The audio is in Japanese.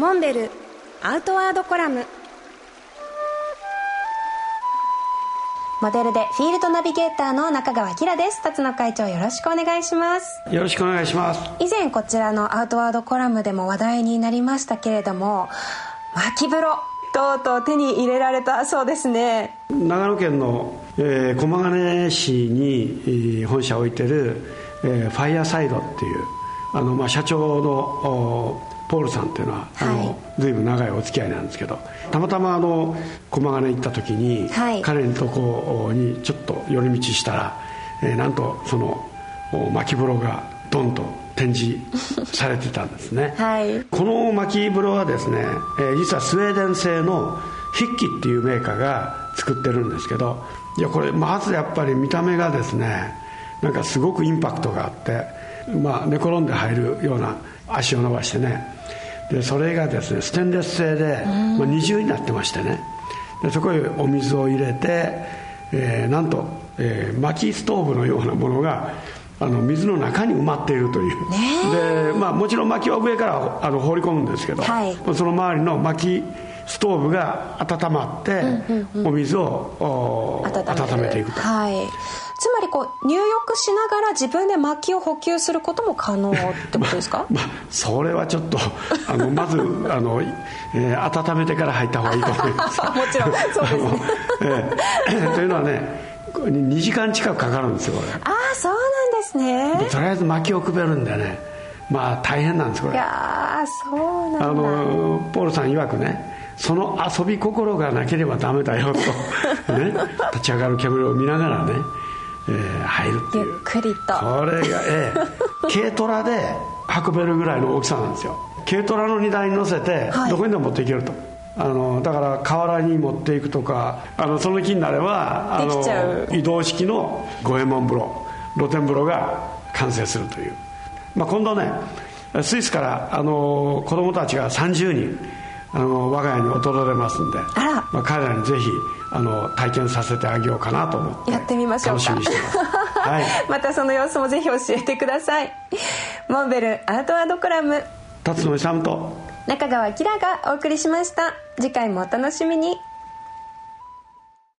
モンベルアウトワードコラム。モデルでフィールドナビゲーターの中川きらです。辰野会長よろしくお願いします。よろしくお願いします。以前こちらのアウトワードコラムでも話題になりましたけれども巻き風呂とうとう手に入れられたそうですね。長野県の、えー、駒ヶ根市に、えー、本社を置いてる、えー、ファイアサイドっていうあの、まあ、社長のポールさんっていうのは、はい、あの随分長いお付き合いなんですけどたまたまあの駒ヶ根行った時に、はい、彼のとこにちょっと寄り道したら、えー、なんとその巻き風呂がドンと展示されてたんですね、はい、この巻き風呂はですね、えー、実はスウェーデン製のヒッキっていうメーカーが作ってるんですけどいやこれまずやっぱり見た目がですねなんかすごくインパクトがあってまあ寝転んで入るような足を伸ばしてね。でそれがですねステンレス製で、まあ、二重になってましてね。でそこへお水を入れて、えー、なんと、えー、薪ストーブのようなものがあの水の中に埋まっているという、でまあ、もちろん薪は上からあの放り込むんですけど、はい、その周りの薪ストーブが温まって、お水を温めていくと、はい、こう入浴しながら自分で薪を補給することも可能ってことですか、まあ、それはちょっとあのまずあの、えー、温めてから入った方がいいと思います。もちろんそうですね、えー、というのはね2時間近くかかるんですよこれ。ああそうなんですね。とりあえず薪をくべるんでねまあ大変なんですこれ。いやそうなんだ。あのポールさん曰くねその遊び心がなければダメだよと、ね、立ち上がる煙を見ながらねえー、入るっていう。ゆっくりと。これがええ 軽トラで運べるぐらいの大きさなんですよ。軽トラの荷台に乗せてどこにでも持っていけると、はい、あのだから河原に持っていくとかあのその気になればあの移動式の五右衛門風呂露天風呂が完成するという、まあ、今度ねスイスからあの子供たちが30人あの我が家に訪れますんでまあ、彼らにぜひあの体験させてあげようかなと思って。やってみましょうか。楽しみにしてます、はい、またその様子もぜひ教えてください。モンベルアートワードコラム。辰野勇と中川きらがお送りしました。次回もお楽しみに